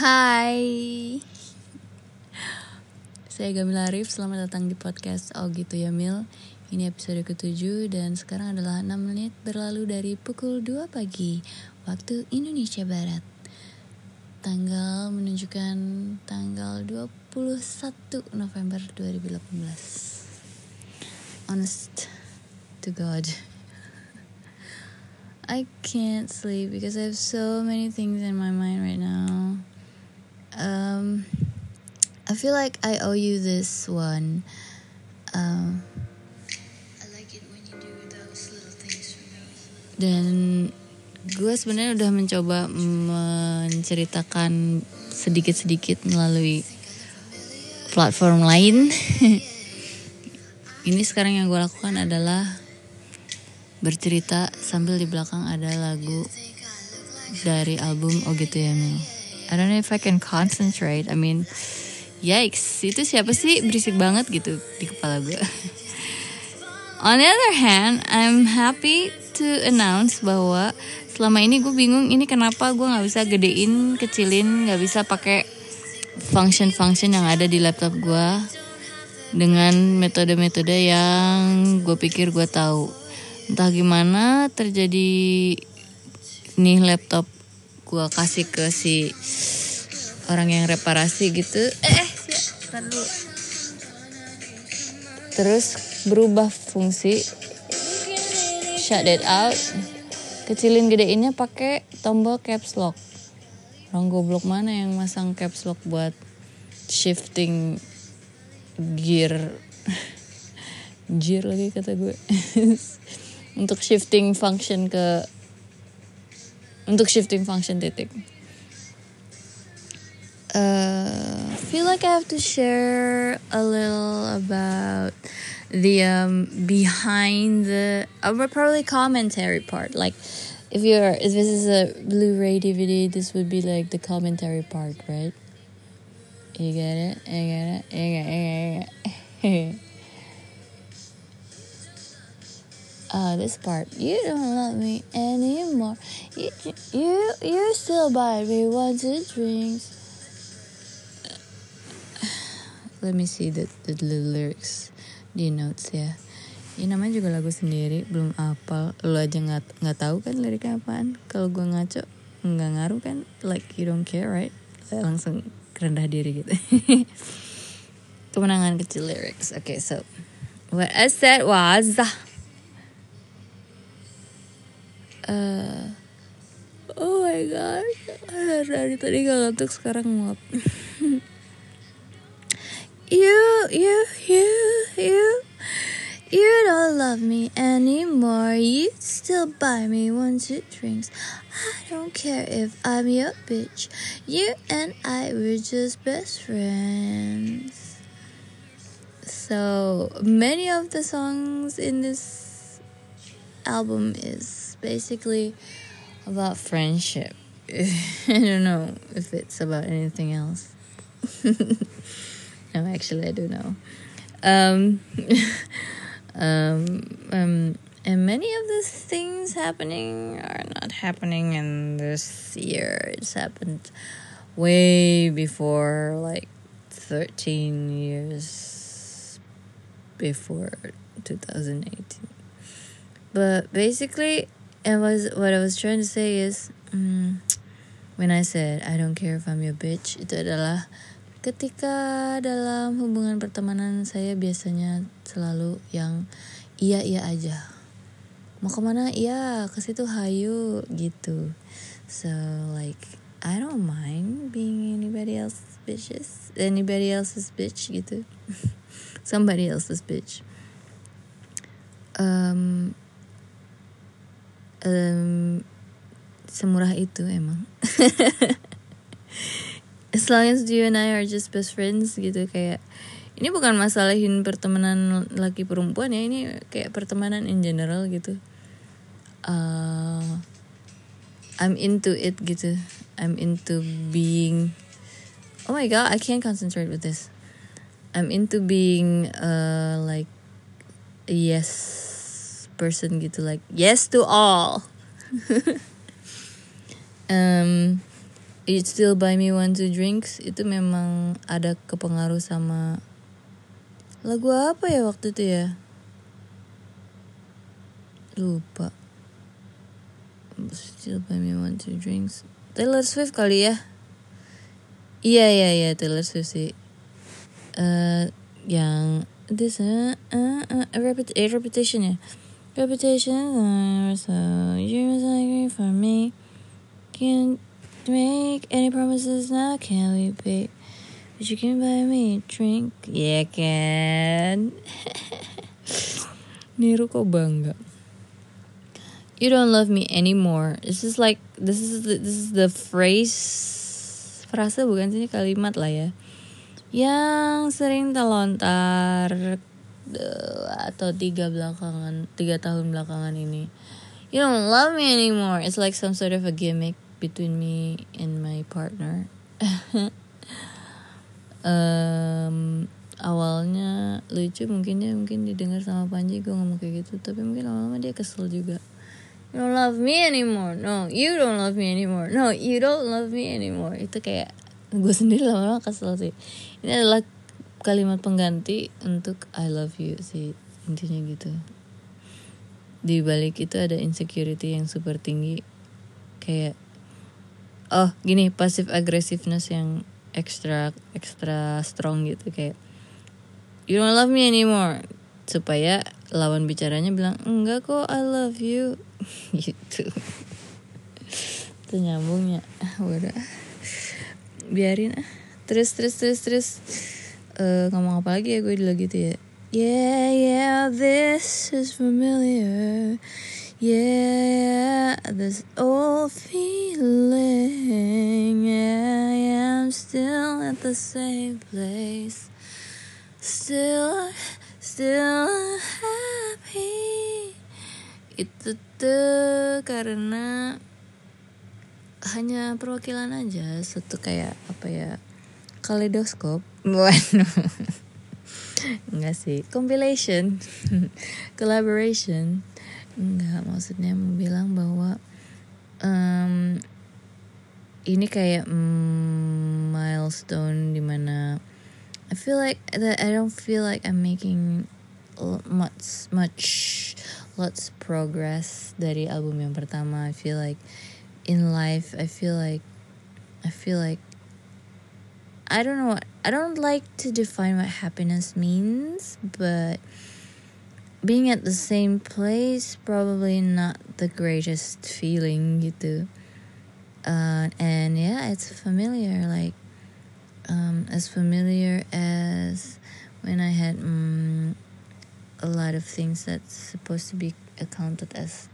Hai. Saya Gamila Arif, selamat datang di podcast Oh gitu ya Mil. Ini episode ke-7 dan sekarang adalah 6 menit berlalu dari pukul 2 pagi Waktu Indonesia Barat. Tanggal menunjukkan tanggal 21 November 2018 Honest to God. I can't sleep because I have so many things in my mind right now. Um, I feel like I owe you this one. Um, I like it when you do those little things for me. Dan gue sebenarnya udah mencoba menceritakan sedikit-sedikit melalui platform lain. Ini sekarang yang gue lakukan adalah bercerita sambil di belakang ada lagu dari album Oh gitu ya Mil. I don't know if I can concentrate. I mean, yikes, itu siapa sih berisik banget gitu di kepala gue. On the other hand, I'm happy to announce bahwa selama ini gue bingung ini kenapa gue nggak bisa gedein, kecilin, nggak bisa pakai function-function yang ada di laptop gue dengan metode-metode yang gue pikir gue tahu entah gimana terjadi nih laptop gua kasih ke si orang yang reparasi gitu. Eh, eh terus berubah fungsi. Shut it out. Kecilin gedeinnya pakai tombol caps lock. Orang goblok mana yang masang caps lock buat shifting gear? Gear lagi kata gue. Untuk shifting function ke untuk shifting function titik. Uh, feel like I have to share a little about the um, behind the uh, probably commentary part. Like if you're if this is a Blu-ray DVD, this would be like the commentary part, right? You get it? You get it? You get it? You get it? uh, this part. You don't love me anymore. You you you still buy me one two drinks. Let me see the the lyrics di notes ya. Ini namanya juga lagu sendiri, belum apal. Lo aja nggak nggak tahu kan liriknya apaan? Kalau gue ngaco nggak ngaruh kan? Like you don't care right? Langsung rendah diri gitu. Kemenangan kecil lyrics. Okay, so what I said was. Uh, oh my god dari tadi gak ngantuk sekarang nguap you you you you you don't love me anymore. You still buy me one two drinks. I don't care if I'm your bitch. You and I were just best friends. So many of the songs in this album is basically about friendship. I don't know if it's about anything else. no, actually, I do know. Um, um, um, and many of the things happening are not happening in this year. It's happened way before, like 13 years before 2018. But basically, and was what I was trying to say is um, when I said I don't care if I'm your bitch itu adalah ketika dalam hubungan pertemanan saya biasanya selalu yang iya iya aja. Mau ke mana? Iya ke situ hayu gitu. So like I don't mind being anybody else's bitches anybody else's bitch gitu. Somebody else's bitch. Um, um, semurah itu emang. As long as you and I are just best friends gitu kayak ini bukan masalahin pertemanan laki perempuan ya ini kayak pertemanan in general gitu. Uh, I'm into it gitu. I'm into being oh my god I can't concentrate with this. I'm into being uh, like yes person gitu like yes to all. Um It Still Buy Me One Two Drinks? Itu memang ada kepengaruh sama lagu apa ya waktu itu ya? Lupa. Still Buy Me One Two Drinks. Taylor Swift kali ya? Iya iya iya Taylor Swift sih. Uh, yang this uh, uh, uh, eh, repetition ya repetition uh, so you was angry for me can't make any promises now, can we, babe? But you can buy me a drink, yeah can. Niru kok bangga. You don't love me anymore. This is like this is the, this is the phrase frase bukan sih kalimat lah ya yang sering terlontar atau tiga belakangan tiga tahun belakangan ini. You don't love me anymore. It's like some sort of a gimmick between me and my partner. um, awalnya lucu mungkin ya mungkin didengar sama Panji gue ngomong kayak gitu. Tapi mungkin lama-lama dia kesel juga. You don't love me anymore. No you don't love me anymore. No you don't love me anymore. Itu kayak gue sendiri lama-lama kesel sih. Ini adalah kalimat pengganti untuk I love you sih intinya gitu. Di balik itu ada insecurity yang super tinggi kayak oh gini pasif aggressiveness yang extra extra strong gitu kayak you don't love me anymore. Supaya lawan bicaranya bilang enggak kok I love you. Gitu. Itu nyambungnya udah biarin ah. Terus terus terus terus uh, ngomong apa lagi ya gue dulu gitu ya yeah yeah this is familiar Yeah, this old feeling. Yeah, yeah, I'm still at the same place. Still, still happy. Itu tuh karena hanya perwakilan aja, satu kayak apa ya kaleidoskop. Bueno. Enggak sih, compilation, collaboration Enggak, maksudnya mau bilang bahwa um, ini kayak mm, milestone di mana I feel like that I don't feel like I'm making much much lots progress dari album yang pertama. I feel like in life I feel like I feel like I don't know I don't like to define what happiness means, but being at the same place probably not the greatest feeling gitu uh, and yeah it's familiar like um, as familiar as when I had um, a lot of things that's supposed to be accounted as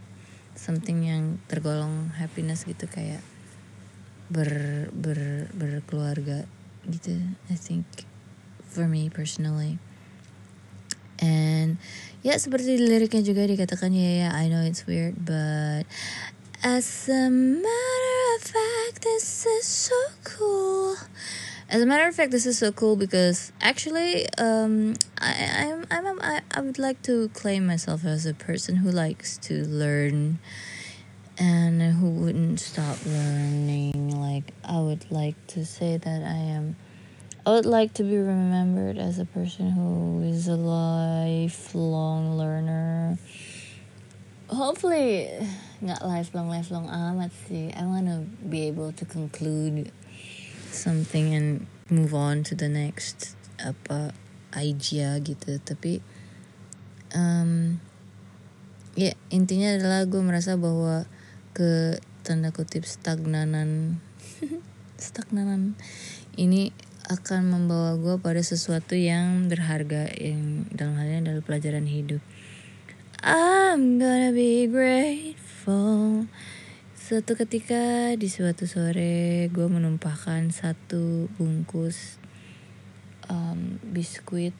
something yang tergolong happiness gitu kayak ber ber berkeluarga I think for me personally. And ya seperti liriknya juga dikatakan ya ya I know it's weird but as a matter of fact this is so cool. As a matter of fact this is so cool because actually um I I'm, I'm I, I would like to claim myself as a person who likes to learn and who wouldn't stop learning like I would like to say that I am I would like to be remembered as a person who is a lifelong learner. Hopefully, not lifelong, lifelong amat sih. I wanna be able to conclude something and move on to the next apa idea gitu. Tapi, um, ya yeah, intinya adalah gue merasa bahwa ke tanda kutip stagnanan, stagnanan ini akan membawa gue pada sesuatu yang berharga yang dalam hal ini adalah pelajaran hidup. I'm gonna be grateful. Suatu ketika di suatu sore gue menumpahkan satu bungkus um, biskuit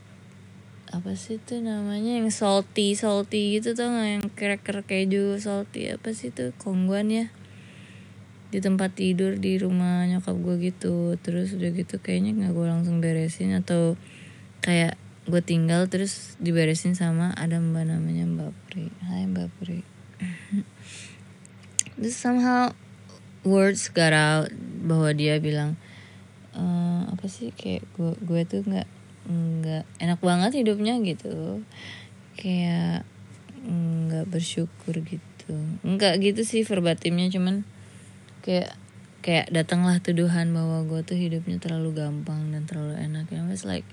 apa sih itu namanya yang salty salty gitu tuh nggak? Yang cracker keju salty apa sih itu? Kongguan ya. Di tempat tidur di rumah nyokap gue gitu. Terus udah gitu kayaknya nggak gue langsung beresin atau kayak gue tinggal terus diberesin sama ada mbak namanya mbak Pri. Hai mbak Pri. This somehow words got out bahwa dia bilang uh, apa sih kayak gue gue tuh nggak nggak. Enak banget hidupnya gitu. Kayak nggak bersyukur gitu. Nggak gitu sih verbatimnya cuman kayak kayak datanglah tuduhan bahwa gue tuh hidupnya terlalu gampang dan terlalu enak. Ya was like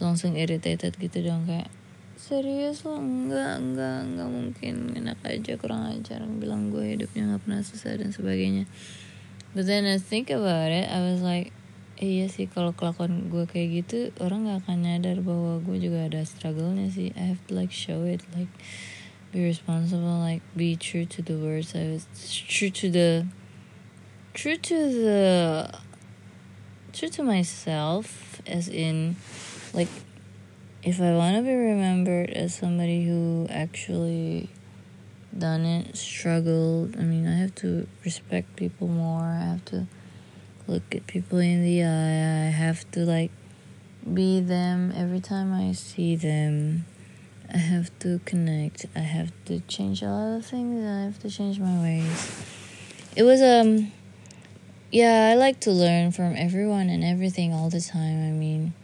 langsung irritated gitu dong kayak serius lo? Enggak enggak enggak mungkin. Enak aja kurang ajar. Bilang gue hidupnya nggak pernah susah dan sebagainya. But then I think about it I was like iya sih kalau kelakuan gue kayak gitu orang nggak akan nyadar bahwa gue juga ada struggle-nya sih I have to like show it like be responsible like be true to the words I was true to the true to the true to myself as in like if I want to be remembered as somebody who actually done it, struggled, I mean, I have to respect people more. I have to look at people in the eye. I have to like be them every time I see them. I have to connect. I have to change a lot of things. I have to change my ways. It was um yeah, I like to learn from everyone and everything all the time. I mean,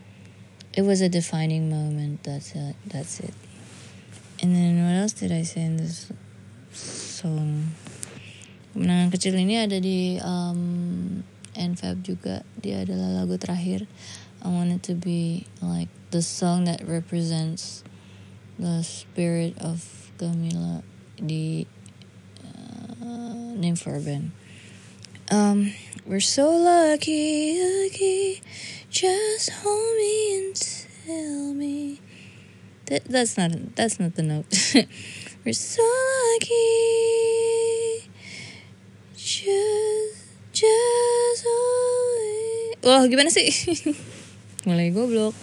it was a defining moment. That's it. That's it. And then what else did I say in this song? Kemenangan kecil ini ada di um, NFAB juga. Dia adalah lagu terakhir. I want it to be like the song that represents the spirit of Camila di uh, name for a band. Um, we're so lucky, lucky. Just hold me and tell me that that's not that's not the note. We're so lucky. Just just me. Wah, gimana sih? Mulai goblok.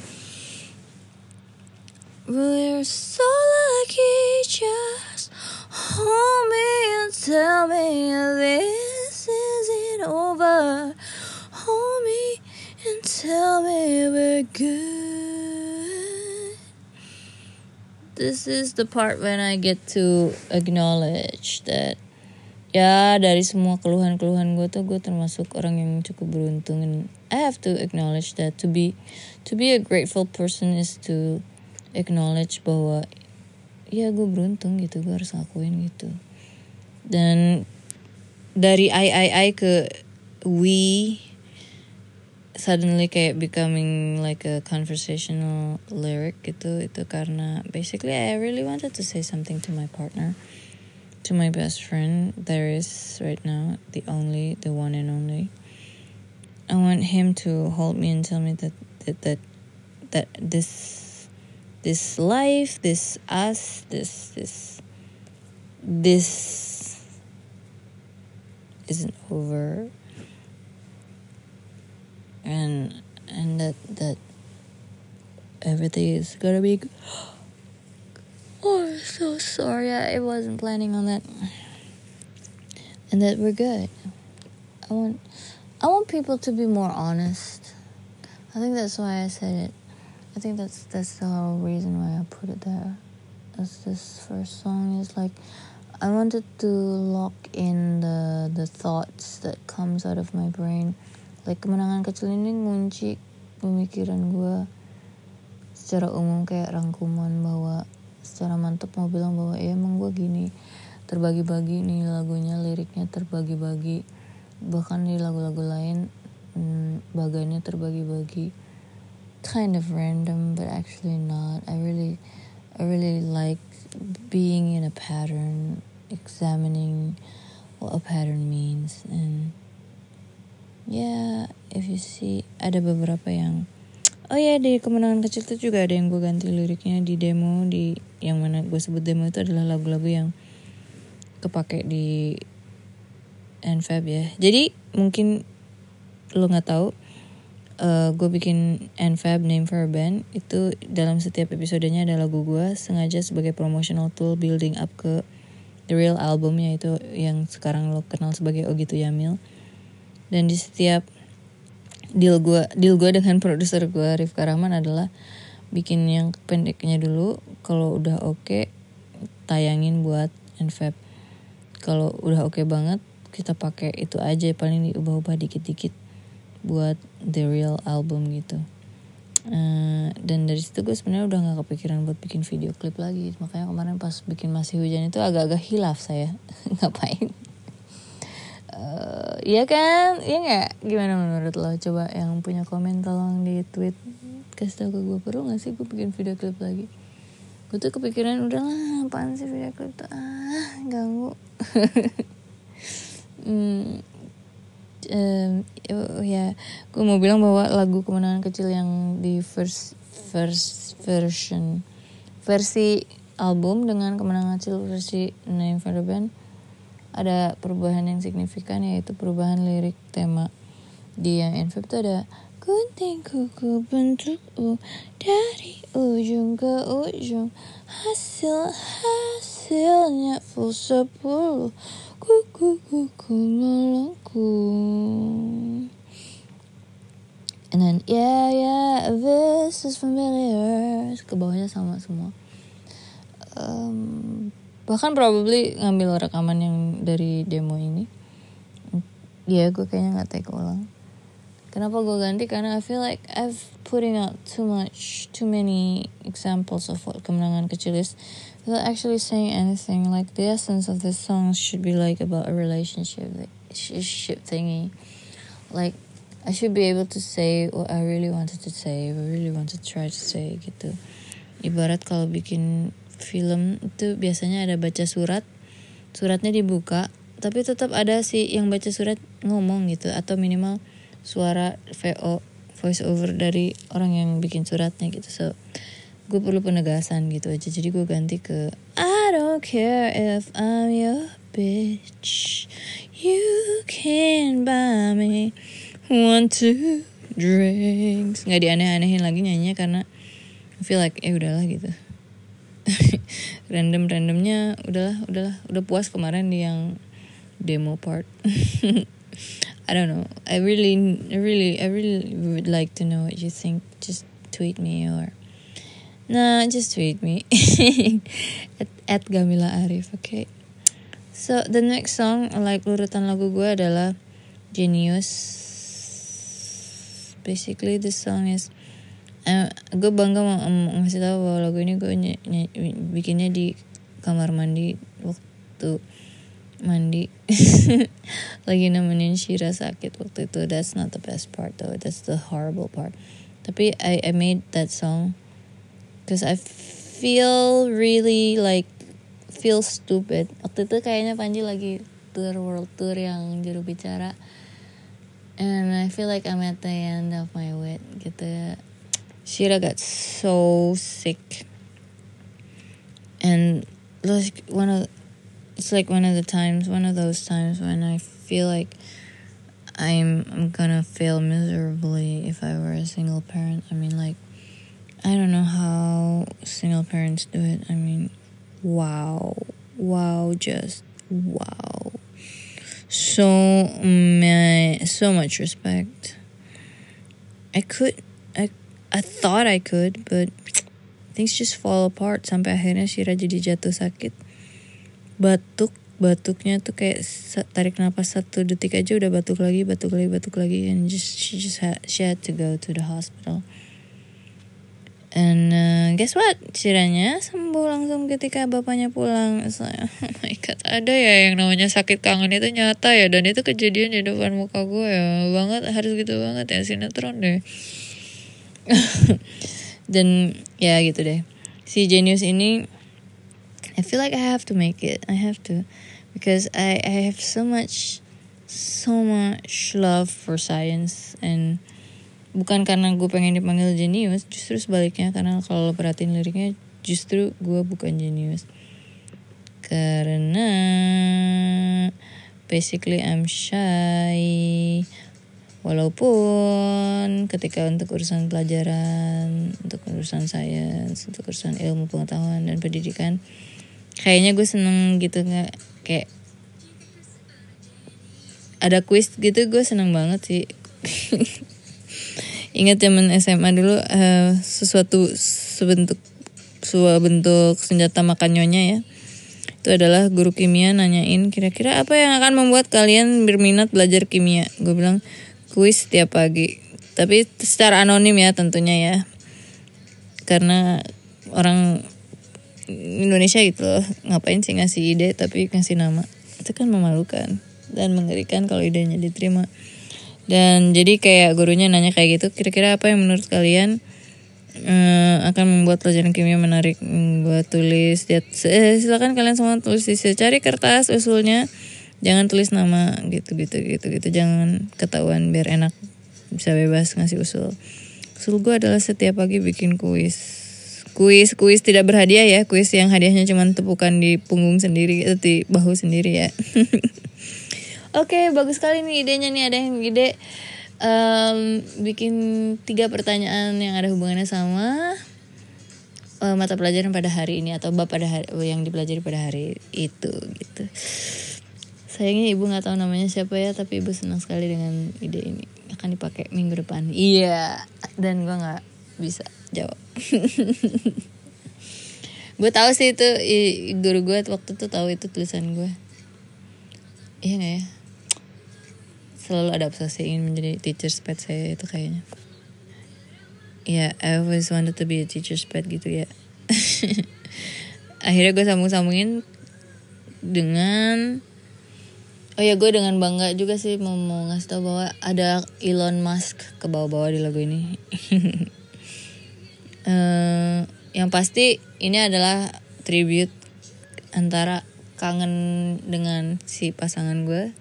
We're so lucky. Just hold me and tell me this isn't over. Hold me and tell me we're good. This is the part when I get to acknowledge that ya dari semua keluhan-keluhan gue tuh gue termasuk orang yang cukup beruntung. And I have to acknowledge that to be to be a grateful person is to acknowledge bahwa ya gue beruntung gitu gue harus ngakuin gitu. Dan dari I I I ke we suddenly kayak becoming like a conversational lyric gitu itu karena basically I really wanted to say something to my partner to my best friend there is right now the only the one and only I want him to hold me and tell me that that that, that this this life this us this this this isn't over and and that that everything is gonna be good. Oh I'm so sorry. I wasn't planning on that. And that we're good. I want I want people to be more honest. I think that's why I said it. I think that's that's the whole reason why I put it there. As this first song is like I wanted to lock in the the thoughts that comes out of my brain. Like kemenangan kecil ini ngunci pemikiran gue secara umum kayak rangkuman bahwa secara mantap mau bilang bahwa ya emang gue gini terbagi-bagi nih lagunya liriknya terbagi-bagi. Bahkan di lagu-lagu lain hmm, bagainya terbagi-bagi. Kind of random but actually not. I really I really like being in a pattern examining what a pattern means. And ya if you see ada beberapa yang oh ya di kemenangan kecil itu juga ada yang gue ganti liriknya di demo di yang mana gue sebut demo itu adalah lagu-lagu yang kepake di NFAB ya. Jadi mungkin lo nggak tahu uh, gue bikin NFAB name for a band itu dalam setiap episodenya ada lagu gue sengaja sebagai promotional tool building up ke the real albumnya itu yang sekarang lo kenal sebagai Oh Gitu Yamil dan di setiap deal gue deal gue dengan produser gue Rifka Rahman adalah bikin yang pendeknya dulu. Kalau udah oke okay, tayangin buat NVAP kalau udah oke okay banget kita pakai itu aja paling diubah-ubah dikit-dikit buat the real album gitu. Uh, dan dari situ gue sebenarnya udah nggak kepikiran buat bikin video klip lagi. Makanya kemarin pas bikin masih hujan itu agak-agak hilaf saya. Ngapain uh, iya kan? Iya nggak? Gimana menurut lo? Coba yang punya komen tolong di tweet. Kasih tau ke gue perlu gak sih gue bikin video klip lagi? Gue tuh kepikiran udah lah apaan sih video klip tuh? Ah ganggu. Hmm, um, oh ya. Gue mau bilang bahwa lagu kemenangan kecil yang di first first version versi album dengan kemenangan kecil versi Name for Band ada perubahan yang signifikan yaitu perubahan lirik tema. Di yang Envip itu ada Gunting kuku bentuk U dari ujung ke ujung Hasil hasilnya full sepuluh. Kuku kuku melengkung And then yeah yeah this is familiar. Ke bawahnya sama semua. Um, Bahkan probably ngambil rekaman yang dari demo ini Ya yeah, gue kayaknya gak take ulang Kenapa gue ganti? Karena I feel like I've putting out too much, too many examples of what kemenangan kecil is without actually saying anything. Like the essence of this song should be like about a relationship, like relationship thingy. Like I should be able to say what I really wanted to say, what I really wanted to try to say gitu. Ibarat kalau bikin film itu biasanya ada baca surat, suratnya dibuka, tapi tetap ada sih yang baca surat ngomong gitu atau minimal suara VO voice over dari orang yang bikin suratnya gitu. So gue perlu penegasan gitu aja. Jadi gue ganti ke I don't care if I'm your bitch. You can buy me one two drinks. Nggak dianeh-anehin lagi nyanyinya karena I feel like eh udahlah gitu random randomnya udahlah udahlah udah puas kemarin di yang demo part I don't know. I really, I really, I really would like to know what you think. Just tweet me or nah, just tweet me at, at Gamila Arif. Okay. So the next song, like urutan lagu gue adalah Genius. Basically, this song is uh, gue bangga mau ngasih tahu bahwa lagu ini gue ny- ny- bikinnya di kamar mandi waktu mandi. Lagi nemenin Shira sakit waktu itu. That's not the best part though. That's the horrible part. Tapi I I made that song because I feel really like feel stupid. Waktu itu kayaknya Panji lagi tour world tour yang juru bicara. And I feel like I'm at the end of my wit gitu Shira got so sick and like one of it's like one of the times, one of those times when I feel like I'm I'm gonna fail miserably if I were a single parent. I mean, like I don't know how single parents do it. I mean, wow, wow, just wow. So my, so much respect. I could, I, thought I could, but things just fall apart sampai akhirnya Shira jadi jatuh sakit. Batuk batuknya tuh kayak tarik nafas satu detik aja udah batuk lagi batuk lagi batuk lagi and just she just had she had to go to the hospital. And uh, guess what? Ciranya sembuh langsung ketika bapaknya pulang. So, oh my god ada ya yang namanya sakit kangen itu nyata ya. Dan itu kejadian di depan muka gue ya. Banget harus gitu banget ya sinetron deh dan ya gitu deh. Si Genius ini I feel like I have to make it. I have to. Because I I have so much so much love for science. And bukan karena gue pengen dipanggil jenius justru sebaliknya. Karena kalau perhatiin liriknya justru gue bukan jenius karena basically I'm shy walaupun ketika untuk urusan pelajaran untuk urusan sains untuk urusan ilmu pengetahuan dan pendidikan kayaknya gue seneng gitu nggak kayak ada quiz gitu gue seneng banget sih. Ingat zaman SMA dulu uh, sesuatu sebentuk sebuah bentuk senjata makan nyonya ya. Itu adalah guru kimia nanyain kira-kira apa yang akan membuat kalian berminat belajar kimia. Gue bilang kuis setiap pagi. Tapi secara anonim ya tentunya ya. Karena orang Indonesia gitu loh ngapain sih ngasih ide tapi ngasih nama? Itu kan memalukan dan mengerikan kalau idenya diterima. Dan jadi kayak gurunya nanya kayak gitu kira-kira apa yang menurut kalian uh, akan membuat pelajaran kimia menarik? Buat tulis. Eh, silakan kalian semua tulis di cari kertas usulnya jangan tulis nama gitu gitu gitu gitu. Jangan ketahuan biar enak bisa bebas ngasih usul. Usul gue adalah setiap pagi bikin kuis. Kuis kuis tidak berhadiah ya. Kuis yang hadiahnya cuma tepukan di punggung sendiri atau di bahu sendiri ya. Oke okay, bagus sekali nih idenya nih. Ada yang ide um, bikin tiga pertanyaan yang ada hubungannya sama uh, mata pelajaran pada hari ini atau bab pada hari yang dipelajari pada hari itu gitu. Sayangnya ibu nggak tahu namanya siapa ya, tapi ibu senang sekali dengan ide ini akan dipakai minggu depan. Iya, dan gue nggak bisa jawab. gue tahu sih itu guru gue waktu itu tahu itu tulisan gue. Iya gak ya? selalu ada obsesi ingin menjadi teacher's pet saya itu kayaknya ya yeah, I always wanted to be a teacher's pet gitu ya akhirnya gue sambung-sambungin dengan oh ya gue dengan bangga juga sih mau mau ngasih tau bahwa ada Elon Musk ke bawah-bawah di lagu ini. Uh, yang pasti ini adalah tribute antara kangen dengan si pasangan gue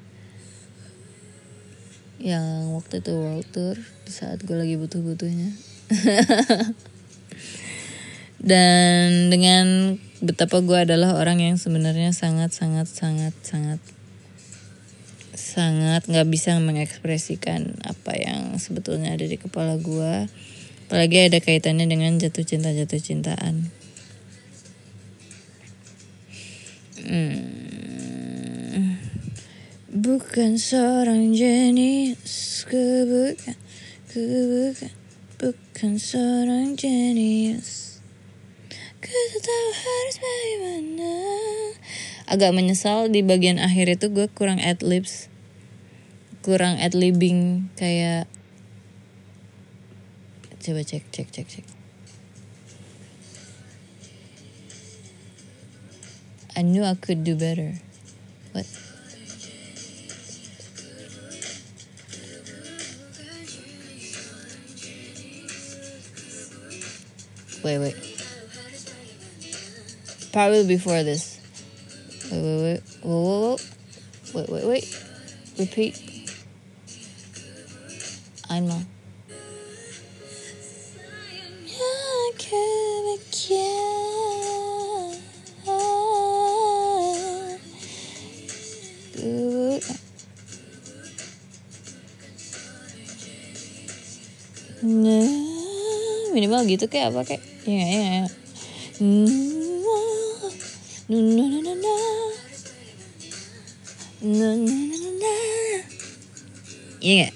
yang waktu itu world tour saat gue lagi butuh-butuhnya. Dan dengan betapa gue adalah orang yang sebenarnya sangat sangat sangat sangat sangat nggak bisa mengekspresikan apa yang sebetulnya ada di kepala gue apalagi ada kaitannya dengan jatuh cinta jatuh cintaan. Hmm. Bukan seorang jenius Ku bukan Ku bukan seorang jenius Ku tahu harus bagaimana. Agak menyesal di bagian akhir itu gue kurang adlibs Kurang adlibbing Kayak Coba cek cek cek cek I knew I could do better What? Wait, wait. Probably before this. Wait, wait, wait. Whoa, whoa, whoa. Wait, wait, wait. Repeat. Einmal. minimal gitu kayak apa kayak ya ya ya Iya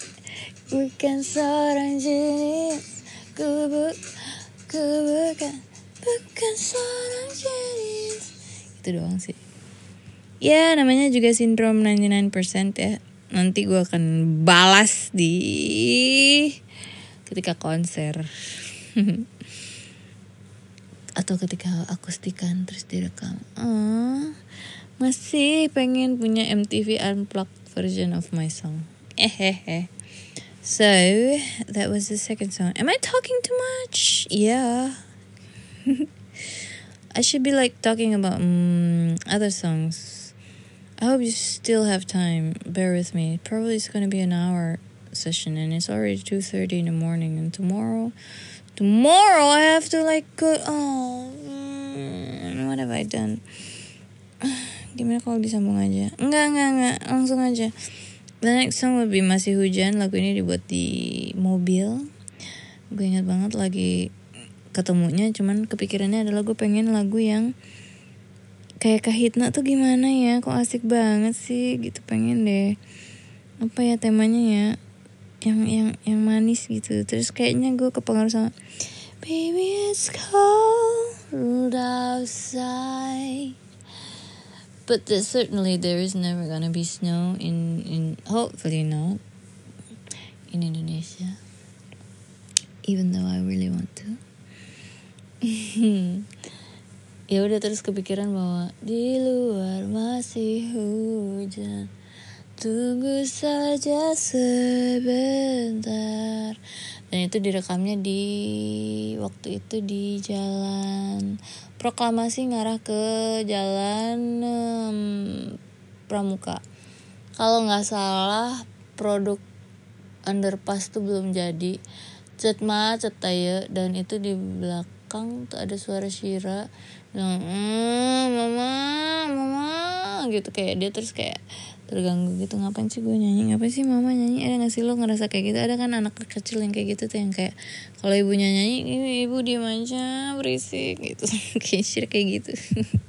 Ya namanya juga sindrom 99% ya. Nanti gue akan balas di ketika konser. Atau ketika akustikan terus direkam. Oh, masih pengen punya MTV unplugged version of my song. Eh so that was the second song. Am I talking too much? Yeah. I should be like talking about um, other songs I hope you still have time. Bear with me. Probably it's gonna be an hour session and it's already 2.30 in the morning and tomorrow tomorrow I have to like go oh what have I done? Gimana kalau disambung aja enggak enggak enggak langsung aja the next song lebih masih hujan lagu ini dibuat di mobil. Gue ingat banget lagi ketemunya cuman kepikirannya adalah gue pengen lagu yang kayak kahitna tuh gimana ya? Kok asik banget sih? Gitu pengen deh. Apa ya temanya ya? Yang yang yang manis gitu. Terus kayaknya gue kepengaruh sama baby it's cold outside. But there, certainly there is never gonna be snow in in hopefully not in Indonesia. Even though I really want to ya udah terus kepikiran bahwa di luar masih hujan. Tunggu saja sebentar. Dan itu direkamnya di waktu itu di jalan. Proklamasi ngarah ke jalan um, Pramuka. Kalau nggak salah produk underpass tuh belum jadi. Cet ma cet dan itu di belakang tuh ada suara mmm, mama mama gitu. Kayak dia terus kayak terganggu gitu. Ngapain sih gue nyanyi? Ngapain sih mama nyanyi? Ada gak sih lo ngerasa kayak gitu? Ada kan anak kecil yang kayak gitu tuh yang kayak kalau ibunya nyanyi ibu diam aja berisik gitu. Kayak kayak gitu.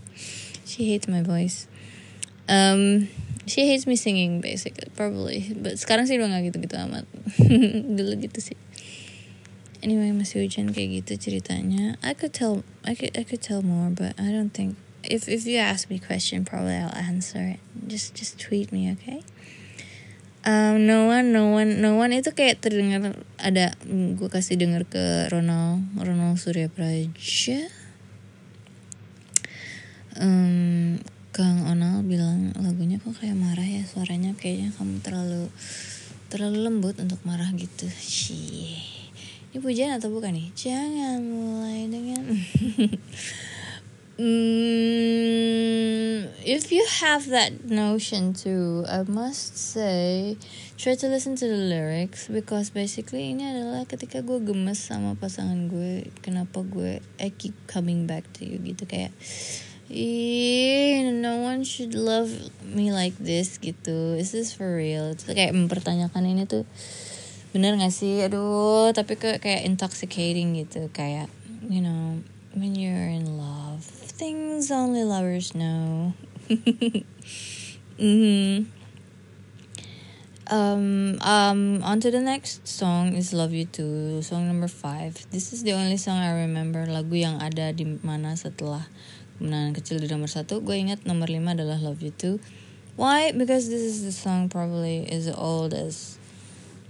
She hates my voice. Um she hates me singing basically probably. But sekarang sih udah gak gitu gitu amat. Dulu gitu sih anyway masih hujan kayak gitu ceritanya I could tell I could I could tell more but I don't think if if you ask me question, probably I'll answer it. Just just tweet me, okay? Um, no one, no one, no one itu kayak terdengar ada gue kasih denger ke Ronald Ronald Surya Praja. Um, Kang Onal bilang lagunya kok kayak marah ya suaranya kayaknya kamu terlalu terlalu lembut untuk marah gitu. Sih. Ini pujian atau bukan nih? Jangan mulai dengan Mm, if you have that notion too, I must say try to listen to the lyrics because basically ini adalah ketika gue gemes sama pasangan gue, kenapa gue I keep coming back to you gitu kayak no one should love me like this gitu. Is this for real? Itu kayak mempertanyakan ini tuh bener gak sih? Aduh, tapi kayak intoxicating gitu kayak you know when you're in love things only lovers know. mm-hmm. Um, um, on to the next song is Love You Too, song number five. This is the only song I remember lagu yang ada di mana setelah kemenangan kecil di nomor satu. Gue ingat nomor lima adalah Love You Too. Why? Because this is the song probably as old as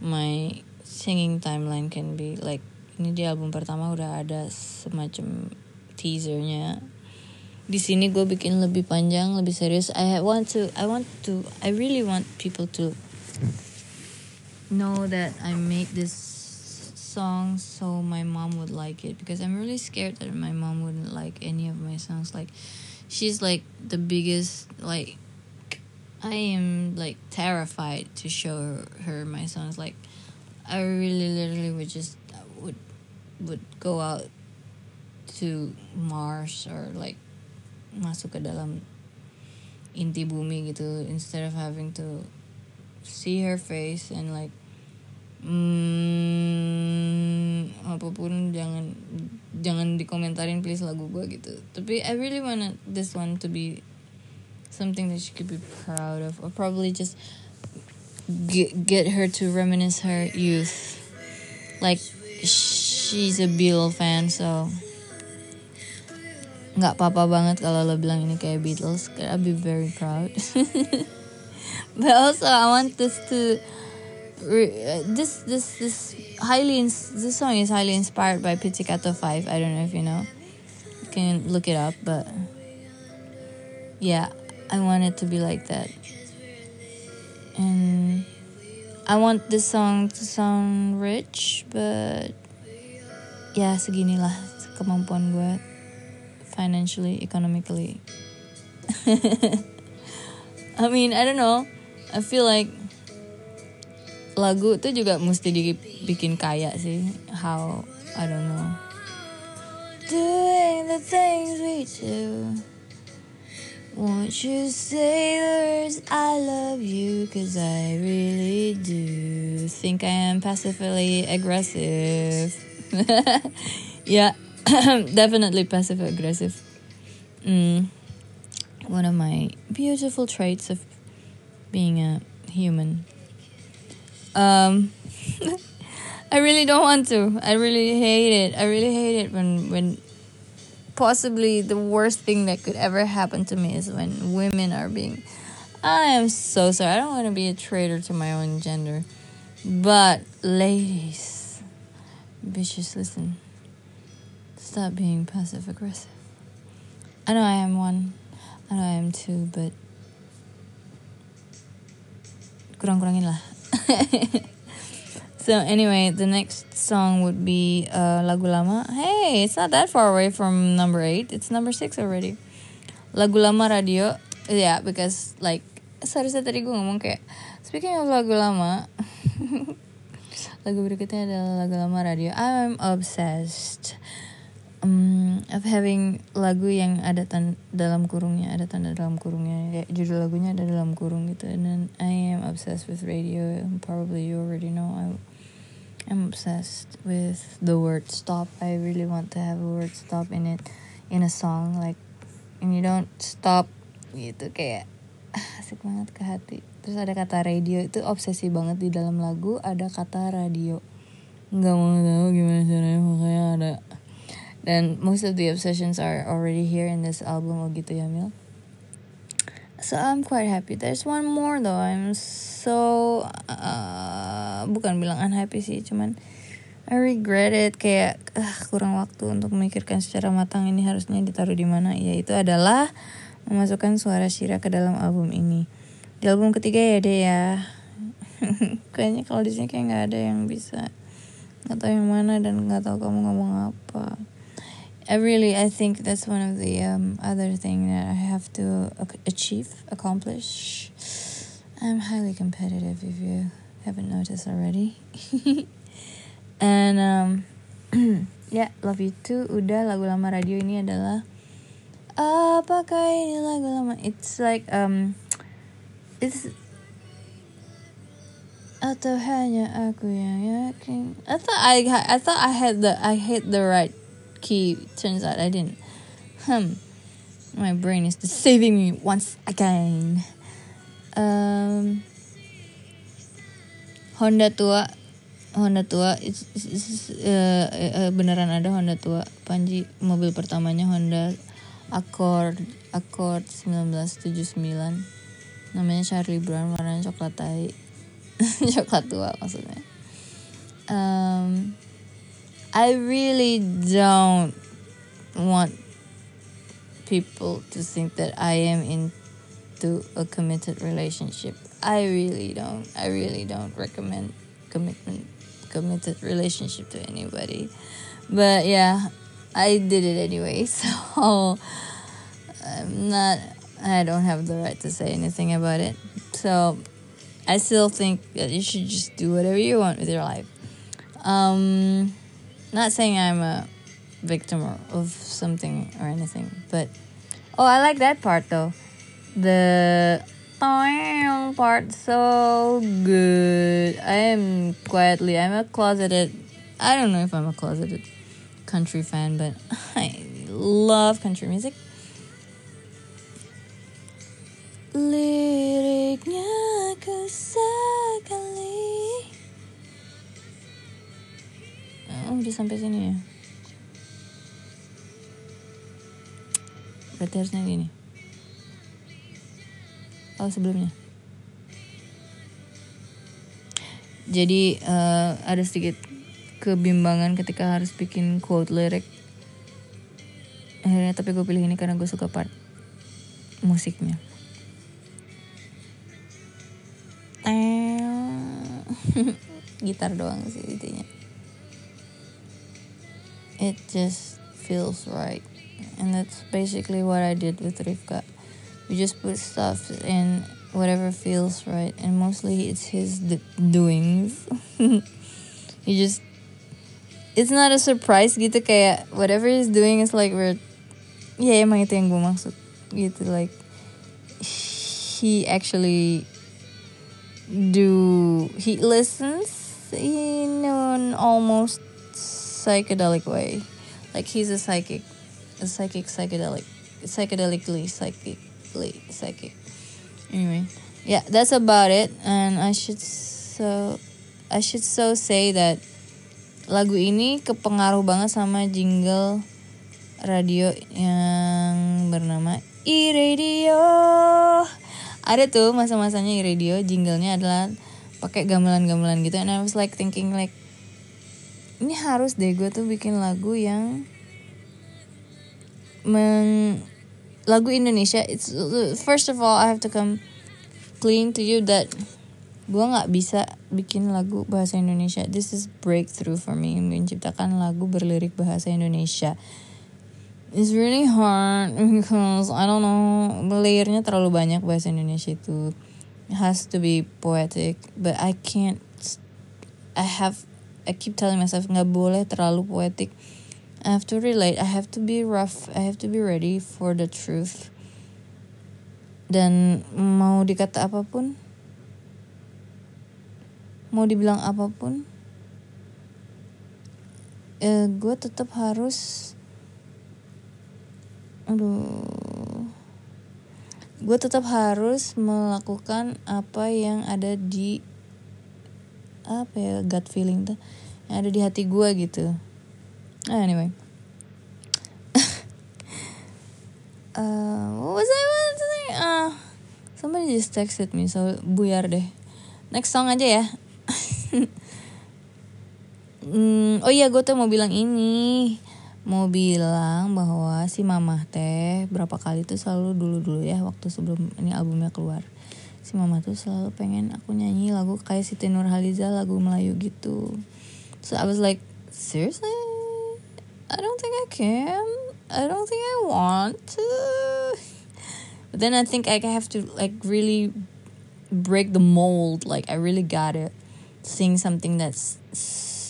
my singing timeline can be. Like ini di album pertama udah ada semacam teasernya. Di sini gue bikin lebih panjang lebih serius. I want to I want to I really want people to know that I made this song so my mom would like it. Because I'm really scared that my mom wouldn't like any of my songs. Like she's like the biggest like I am like terrified to show her my songs. Like I really literally would just would would go out to Mars or like masuk ke dalam inti bumi gitu instead of having to see her face and like hmm, apapun jangan jangan dikomentarin please lagu gue gitu. Tapi I really wanna this one to be something that she could be proud of or probably just get, get her to reminisce her youth. Like she's a Beatle fan so nggak apa-apa banget kalau lo bilang ini kayak Beatles. I'll be very proud. But also I want this to this this this highly this song is highly inspired by Pizzicato 5 I don't know if you know. You can look it up but yeah I want it to be like that and I want this song to sound rich but ya seginilah kemampuan gue financially, economically. I mean, I don't know. I feel like lagu tuh juga mesti dibikin kaya sih. How I don't know. Doing the things we do. Won't you say the I love you? Cause I really do think I am passively aggressive. yeah, definitely passive aggressive. Mm, one of my beautiful traits of being a human. Um, I really don't want to. I really hate it. I really hate it when when possibly the worst thing that could ever happen to me is when women are being. I am so sorry. I don't want to be a traitor to my own gender. But, ladies, bitches, listen. Stop being passive aggressive. I know I am one. I know I am two, but kurang-kurangin lah. so anyway, the next song would be uh, lagu lama. Hey, it's not that far away from number eight. It's number six already. Lagu lama radio. Yeah, because like seharusnya tadi gue ngomong kayak speaking of lagu lama. lagu berikutnya adalah lagu lama radio. I'm obsessed um, of having lagu yang ada tan dalam kurungnya, ada tanda dalam kurungnya. Kayak judul lagunya ada dalam kurung gitu. And then I am obsessed with radio. Probably you already know. I I'm obsessed with the word stop. I really want to have a word stop in it in a song like and you don't stop gitu kayak asik banget ke hati. Terus ada kata radio itu obsesi banget di dalam lagu ada kata radio. Nggak mau tahu gimana caranya pokoknya ada. Dan most of the obsessions are already here in this album oh gitu ya Mil so I'm quite happy. There's one more though. I'm so uh, bukan bilang unhappy sih cuman I regret it. Kayak uh, kurang waktu untuk memikirkan secara matang ini harusnya ditaruh di mana. Yaitu adalah memasukkan suara Shira ke dalam album ini. Di album ketiga ya deh ya. Kayaknya kalau di sini kayak nggak ada yang bisa. Nggak tahu yang mana dan nggak tahu kamu ngomong apa I really I think that's one of the um, other thing that I have to achieve accomplish. I'm highly competitive if you haven't noticed already. And um yeah, love you too. Udah lagu lama radio ini adalah apakah ini lagu lama? It's like um it's atau hanya aku yang yakin. I thought I I thought I had the I hit the right key turns out I didn't. Hmm. My brain is deceiving me once again. Um Honda tua Honda tua it's, it's, uh, uh, beneran ada Honda tua. Panji mobil pertamanya Honda Accord Accord 1979 namanya Charlie Brown warnanya coklat tai. Coklat tua maksudnya. Um, I really don't want people to think that I am into a committed relationship I really don't I really don't recommend commitment committed relationship to anybody but yeah I did it anyway so I'm not I don't have the right to say anything about it. So I still think that you should just do whatever you want with your life. Um, not saying I'm a victim of something or anything, but oh, I like that part though. The part so good. I am quietly. I'm a closeted. I don't know if I'm a closeted country fan, but I love country music. Liriknya ke sekali Oh udah sampai sini ya? Berarti harusnya gini. Oh sebelumnya. Jadi uh, ada sedikit kebimbangan ketika harus bikin quote lirik akhirnya tapi gue pilih ini karena gue suka part musiknya. Gitar doang sih intinya it just feels right. And that's basically what I did with Rivka. We just put stuff in whatever feels right and mostly it's his doings. He just it's not a surprise gitu kayak whatever he's doing is like we're yeah, emang itu yang gue maksud gitu like he actually do he listens in almost psychedelic way like he's a psychic a psychic psychedelic psychedelically psychically psychic anyway yeah that's about it and i should so i should so say that lagu ini kepengaruh banget sama jingle radio yang bernama e-radio. Ada tuh masa-masanya e-radio, jinglenya adalah pakai gamelan-gamelan gitu. And I was like thinking like ini harus deh gue tuh bikin lagu yang meng lagu Indonesia. It's first of all I have to come clean to you that gue nggak bisa bikin lagu bahasa Indonesia. This is breakthrough for me menciptakan lagu berlirik bahasa Indonesia it's really hard because I don't know layernya terlalu banyak bahasa Indonesia itu it has to be poetic but I can't I have I keep telling myself nggak boleh terlalu poetic I have to relate. I have to be rough. I have to be ready for the truth. Dan mau dikata apa pun mau dibilang apa pun eh, gue tetap harus aduh gue tetap harus melakukan apa yang ada di apa ya gut feeling tuh yang ada di hati gue gitu. Ah, anyway. Uh, what was I want to say uh, somebody just texted me so buyar deh. Next song aja ya. Hmm, oh iya gue tuh mau bilang ini. Mau bilang bahwa si mamah teh berapa kali tuh selalu dulu dulu ya waktu sebelum ini albumnya keluar si mama tuh selalu pengen aku nyanyi lagu kayak Siti Nurhaliza lagu Melayu gitu so I was like seriously I don't think I can I don't think I want to but then I think I have to like really break the mold like I really gotta sing something that's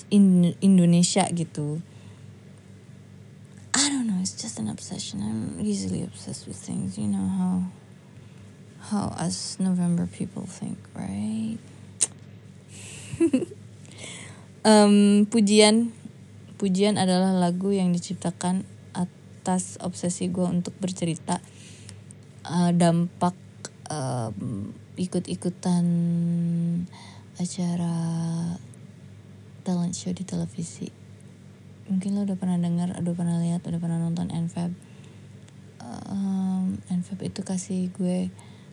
in Indonesia gitu I don't know. It's just an obsession. I'm easily obsessed with things. You know how how us November people think, right? um, pujian. Pujian adalah lagu yang diciptakan atas obsesi gue untuk bercerita. Uh, dampak um, ikut-ikutan acara talent show di televisi. Mungkin lo udah pernah dengar udah pernah lihat udah pernah nonton NFAB um, NFAB itu kasih gue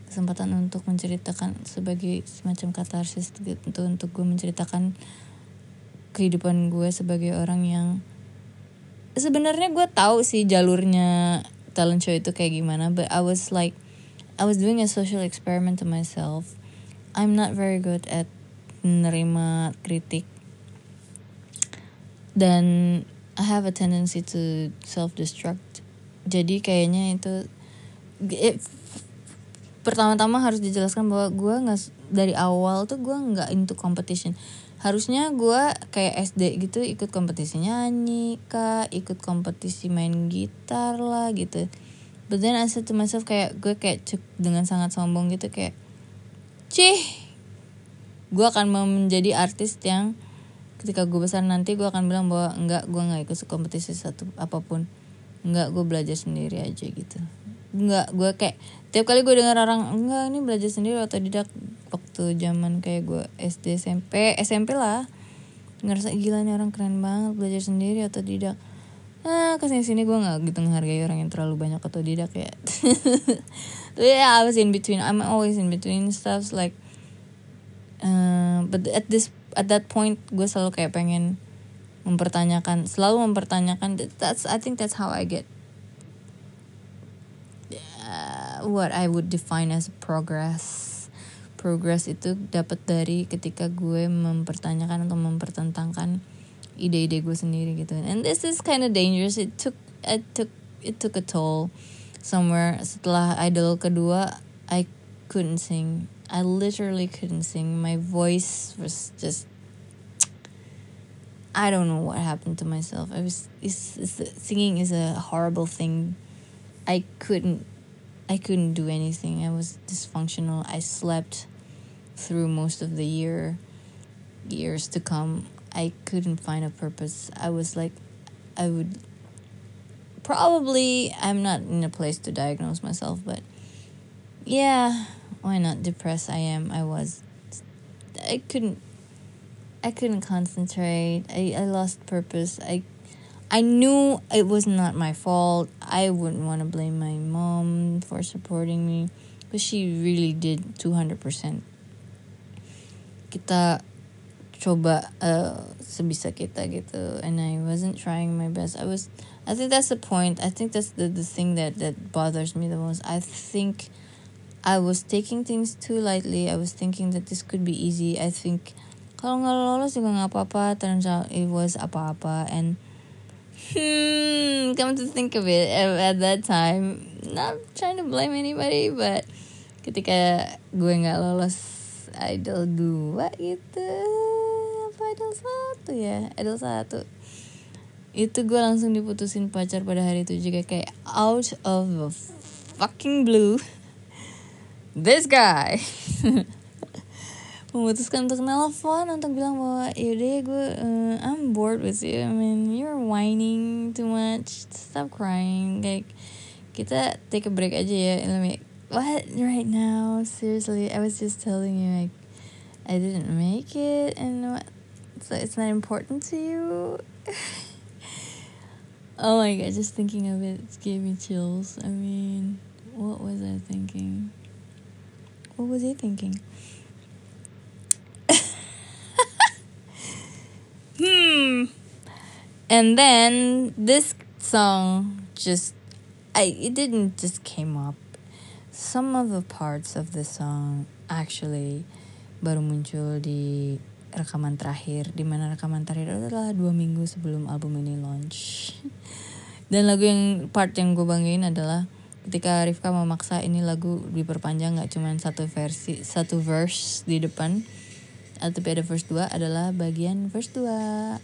kesempatan untuk menceritakan sebagai semacam katarsis gitu untuk gue menceritakan kehidupan gue sebagai orang yang sebenarnya gue tahu sih jalurnya talent show itu kayak gimana but I was like I was doing a social experiment to myself. I'm not very good at menerima kritik. Dan I have a tendency to self destruct jadi kayaknya itu it, pertama-tama harus dijelaskan bahwa gue nggak dari awal tuh gue nggak into competition. Harusnya gue kayak SD gitu ikut kompetisi nyanyi kak ikut kompetisi main gitar lah gitu. But then I said myself kayak gue kayak cek dengan sangat sombong gitu kayak cih gue akan menjadi artis yang ketika gue besar nanti gue akan bilang bahwa enggak gue nggak ikut kompetisi satu apa pun. Enggak gue belajar sendiri aja gitu enggak gue kayak tiap kali gue dengar orang enggak ini belajar sendiri atau tidak waktu zaman kayak gue SD SMP SMP lah. Ngerasa gila nih orang keren banget belajar sendiri atau tidak ah ke sini sini gue nggak gitu menghargai orang yang terlalu banyak atau tidak ya. Tapi yeah, I was in between I'm always in between stuff like uh, but at this at that point gue selalu kayak pengen mempertanyakan selalu mempertanyakan that's I think that's how I get uh, what I would define as progress progress itu dapat dari ketika gue mempertanyakan atau mempertentangkan ide-ide gue sendiri gitu and this is kind of dangerous it took it took it took a toll somewhere setelah idol kedua I couldn't sing I literally couldn't sing. My voice was just. I don't know what happened to myself. I was. It's, it's, singing is a horrible thing. I couldn't. I couldn't do anything. I was dysfunctional. I slept through most of the year, years to come. I couldn't find a purpose. I was like, I would. Probably, I'm not in a place to diagnose myself, but yeah, why not depressed I am I was I couldn't I couldn't concentrate I, I lost purpose I I knew it was not my fault. I wouldn't want to blame my mom for supporting me because she really did 200%. Kita coba uh, sebisa kita gitu and I wasn't trying my best. I was I think that's the point. I think that's the the thing that that bothers me the most. I think I was taking things too lightly. I was thinking that this could be easy. I think kalau nggak lolos juga nggak apa-apa. Turns out it was apa-apa and Hmm, come to think of it, at that time, not trying to blame anybody, but ketika gue nggak lolos idol dua gitu, apa idol satu ya, idol satu, itu gue langsung diputusin pacar pada hari itu juga kayak out of the fucking blue, this guy. memutuskan untuk nelfon untuk bilang bahwa yaudah ya gue uh, I'm bored with you. I mean you're whining too much. Stop crying. Kayak kita take a break aja ya. Let me what? Right now? Seriously? I was just telling you like I didn't make it. And what? So it's not important to you? Oh my god just thinking of it gave me chills. I mean what was I thinking? What was he thinking hmm. And then this song just I it didn't just came up. Some of the parts of the song actually baru muncul di rekaman terakhir di mana rekaman terakhir adalah dua minggu sebelum album ini launch dan lagu yang part yang gue banggain adalah ketika Rifka memaksa ini lagu diperpanjang nggak cuma satu versi satu verse di depan atau ada verse 2 adalah bagian verse 2 uh,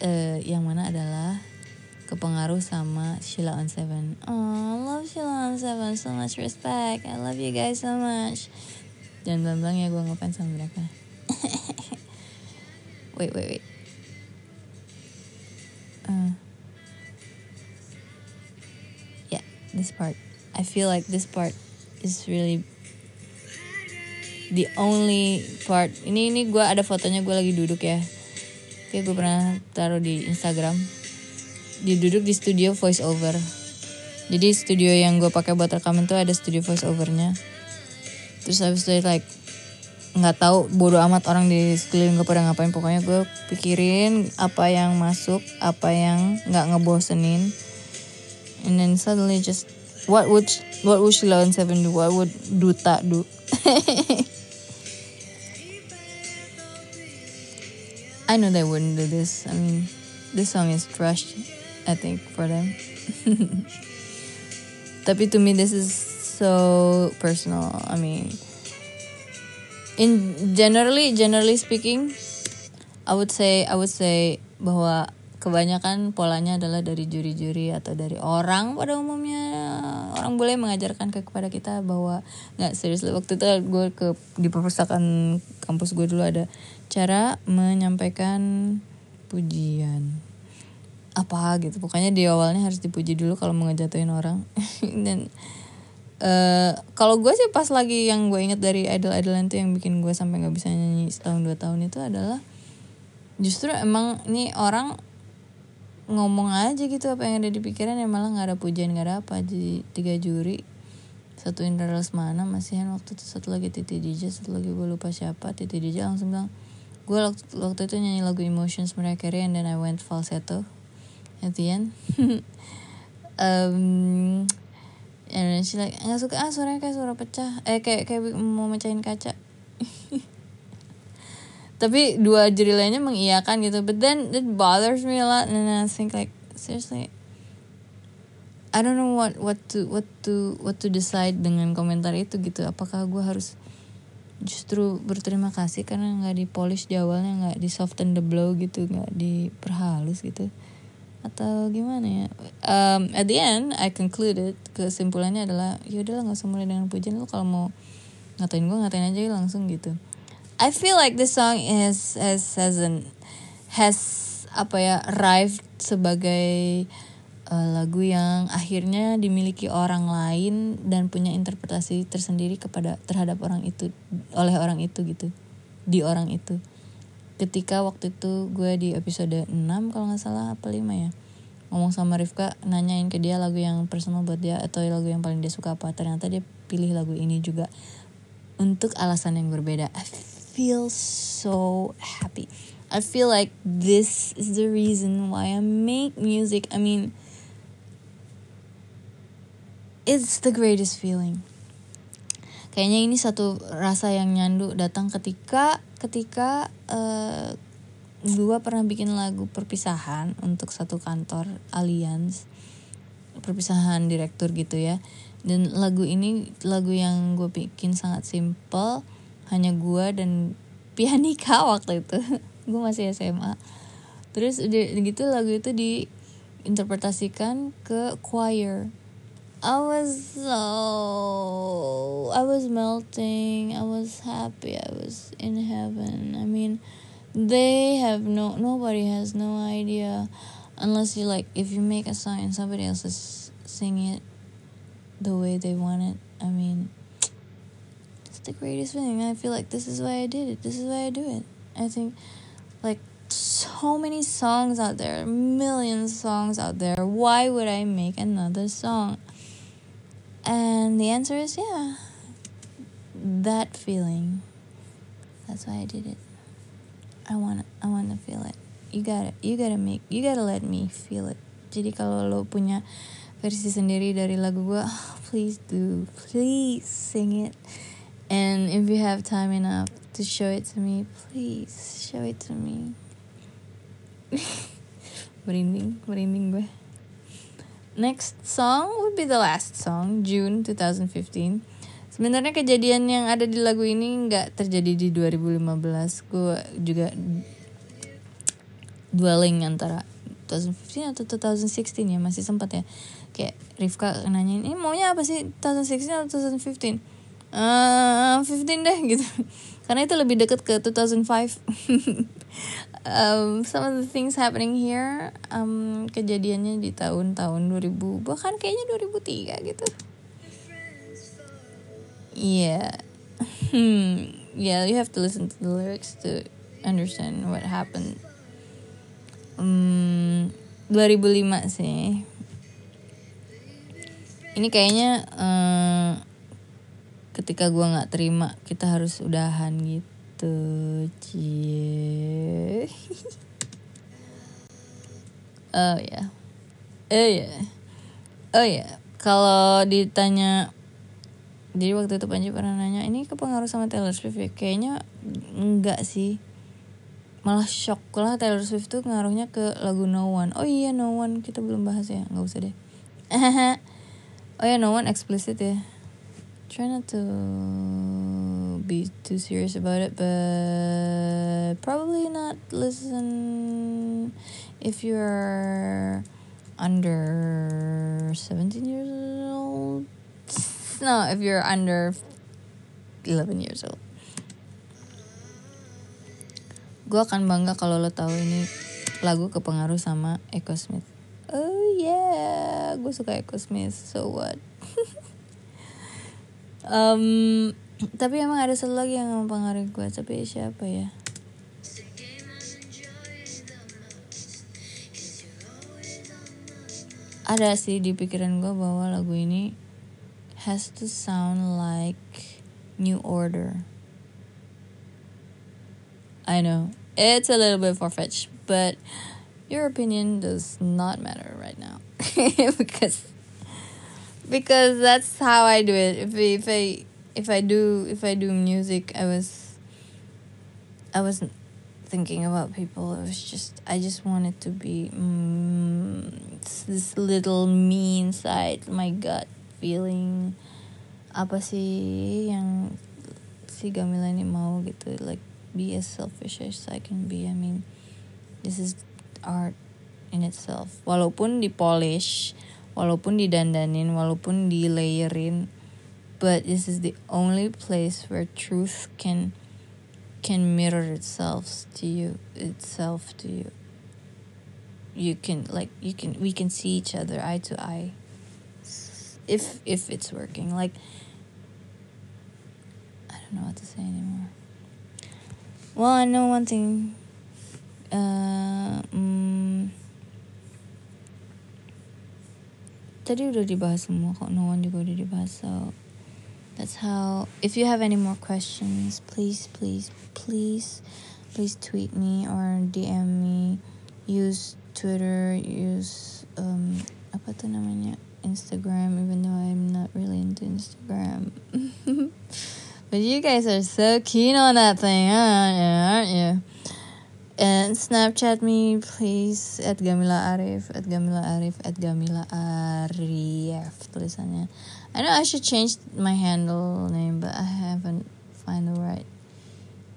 eh, yang mana adalah kepengaruh sama Sheila on Seven. Oh, love Sheila on Seven, so much respect. I love you guys so much. Jangan bilang ya gue ngefans sama mereka. wait, wait, wait. Uh, yeah, this part. I feel like this part is really the only part. Ini ini gue ada fotonya gue lagi duduk ya. Kayak gue pernah taruh di Instagram. Dia duduk di studio voice over jadi studio yang gue pakai buat rekaman tuh ada studio voice overnya terus habis itu like nggak tahu bodo amat orang di sekeliling gue pada ngapain. Pokoknya gue pikirin apa yang masuk apa yang nggak ngebosenin. And then suddenly just what would what would Sheila Seven do? What would Duta do I know they wouldn't do this. I mean, this song is trash, I think, for them. Tapi to me, this is so personal. I mean, in generally, generally speaking, I would say, I would say bahwa kebanyakan polanya adalah dari juri-juri atau dari orang pada umumnya. Orang boleh mengajarkan ke kepada kita bahwa nggak serius waktu itu gue ke di perpustakaan kampus gue dulu ada cara menyampaikan pujian. Apa gitu pokoknya di awalnya harus dipuji dulu kalau mau ngejatuhin orang. Dan uh, kalau gue sih pas lagi yang gue inget dari idol idol itu yang bikin gue sampai nggak bisa nyanyi setahun dua tahun itu adalah justru emang ini orang ngomong aja gitu apa yang ada di pikiran ya malah nggak ada pujian nggak ada apa. Jadi tiga juri satu Indra Lesmana masihan waktu itu satu lagi Titi DJ satu lagi gue lupa siapa Titi DJ langsung bilang gue waktu, waktu itu nyanyi lagu Emotions Carey and then I went falsetto. At the end um, and then she like nggak suka ah suaranya kayak suara pecah. Eh kayak kayak mau mecahin kaca tapi dua juri lainnya mengiyakan gitu. But then it bothers me a lot. And I think like seriously I don't know what what to what to what to decide dengan komentar itu gitu. Apakah gue harus justru berterima kasih karena nggak di polish di awalnya nggak di soften the blow gitu nggak diperhalus gitu? Atau gimana ya? Um, at the end I concluded kesimpulannya adalah ya udahlah nggak usah dengan pujian. Lu kalau mau ngatain gue ngatain aja langsung gitu I feel like this song is has has has apa ya arrived sebagai uh, lagu yang akhirnya dimiliki orang lain dan punya interpretasi tersendiri kepada terhadap orang itu oleh orang itu gitu di orang itu. Ketika waktu itu gue di episode 6 kalau nggak salah apa 5 ya ngomong sama Rifka nanyain ke dia lagu yang personal buat dia atau lagu yang paling dia suka apa. Ternyata dia pilih lagu ini juga untuk alasan yang berbeda feel so happy. I feel like this is the reason why I make music. I mean it's the greatest feeling. Kayaknya ini satu rasa yang nyandu datang ketika ketika uh, gua pernah bikin lagu perpisahan untuk satu kantor Allianz. Perpisahan direktur gitu ya. Dan lagu ini lagu yang gue bikin sangat simple hanya gua dan pianika waktu itu gue masih SMA terus udah gitu lagu itu diinterpretasikan ke choir I was so I was melting. I was happy. I was in heaven. I mean, they have no nobody has no idea unless you like if you make a song and somebody else is singing it the way they want it. I mean, the greatest feeling. I feel like this is why I did it. This is why I do it. I think like so many songs out there, millions of songs out there. Why would I make another song? And the answer is yeah. That feeling. That's why I did it. I want I want to feel it. You gotta you gotta make you gotta let me feel it. Jadi kalau lo punya versi sendiri dari lagu gue, please do, please sing it. And if you have time enough to show it to me, please show it to me. merinding, merinding gue. Next song would be the last song, June 2015. Sebenarnya kejadian yang ada di lagu ini nggak terjadi di 2015. Gue juga dwelling antara 2015 atau 2016 ya masih sempat ya. Kayak Rifka nanyain, ini maunya apa sih 2016 atau 2015? Uh, 15 deh gitu. Karena itu lebih dekat ke 2005. um, some of the things happening here um, kejadiannya di tahun-tahun 2000 bahkan kayaknya 2003 gitu. Yeah. Hmm. Yeah you have to listen to the lyrics to understand what happened. Um, 2005 sih. Ini kayaknya uh, ketika gue nggak terima kita harus udahan gitu cie. Oh ya. Oh ya. Oh ya. Kalau ditanya jadi waktu itu Panji pernah nanya ini kepengaruh sama Taylor Swift ya? Kayaknya enggak sih. Malah shock lah Taylor Swift tuh ngaruhnya ke lagu No One. Oh iya No One. Kita belum bahas ya. Nggak usah deh. Oh ya No One explicit ya try not to be too serious about it, but probably not listen if you're under 17 years old. No, if you're under 11 years old. Gue akan bangga kalau lo tahu ini lagu kepengaruh sama Echo Smith. Oh yeah, gue suka Echo Smith. So what? um, tapi emang ada satu lagi yang mempengaruhi gue tapi siapa ya ada sih di pikiran gue bahwa lagu ini has to sound like New Order. I know it's a little bit far fetched, but your opinion does not matter right now because because that's how I do it. If if I if I do if I do music, I was I wasn't thinking about people. It was just I just wanted to be mm, this little me inside my gut feeling apa sih yang si Gamila ini mau gitu like be as selfish as I can be. I mean this is art in itself. Walaupun dipolish, walaupun didandanin, walaupun di layerin but this is the only place where truth can can mirror itself to you itself to you. You can like you can we can see each other eye to eye if if it's working. Like i don't know what to say anymore. Well i know one thing. Uh, mm, tadi udah dibahas semua kok. One juga udah dibahas so that's how if you have any more questions please please please please tweet me or DM me. Use Twitter use um, apa tuh namanya Instagram even though I'm not really into Instagram. But you guys are so keen on that thing aren't you and Snapchat me please. At Gamila Arif at Gamila Arif at Gamila Arif tulisannya. I know I should change my handle name but I haven't find the right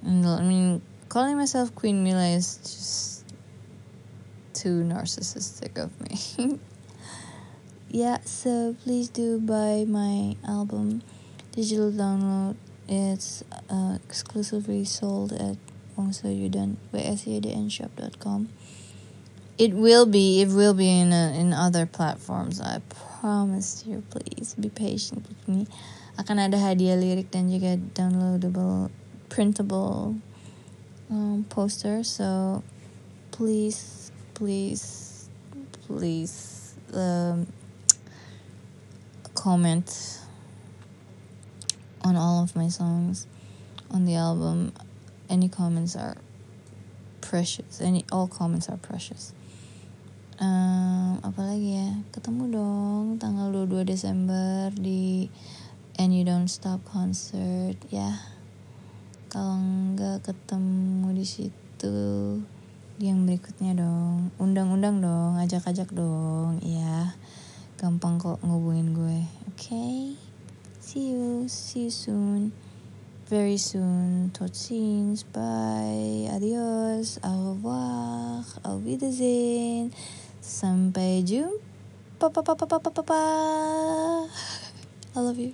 handle. I mean calling myself Queen Mila is just too narcissistic of me. Yeah so please do buy my album. Digital download. It's uh, exclusively sold at Wongsoyudan shop.com. It will be it will be in a, in other platforms. I promise you. Please be patient with me. Akan ada hadiah lirik dan juga downloadable printable um, poster. So please please please um, comment on all of my songs on the album any comments are precious. Any all comments are precious. Um, apalagi ya? Ketemu dong tanggal 22 Desember di And You Don't Stop concert. Ya. Kalau nggak ketemu di situ yang berikutnya dong. Undang-undang dong ajak-ajak dong. Ya gampang kok ngubungin gue. Oke. Okay? see you. See you soon very soon. Tot ziens. Bye. Adios. Au revoir. Auf Wiedersehen. Sampai jumpa. I love you.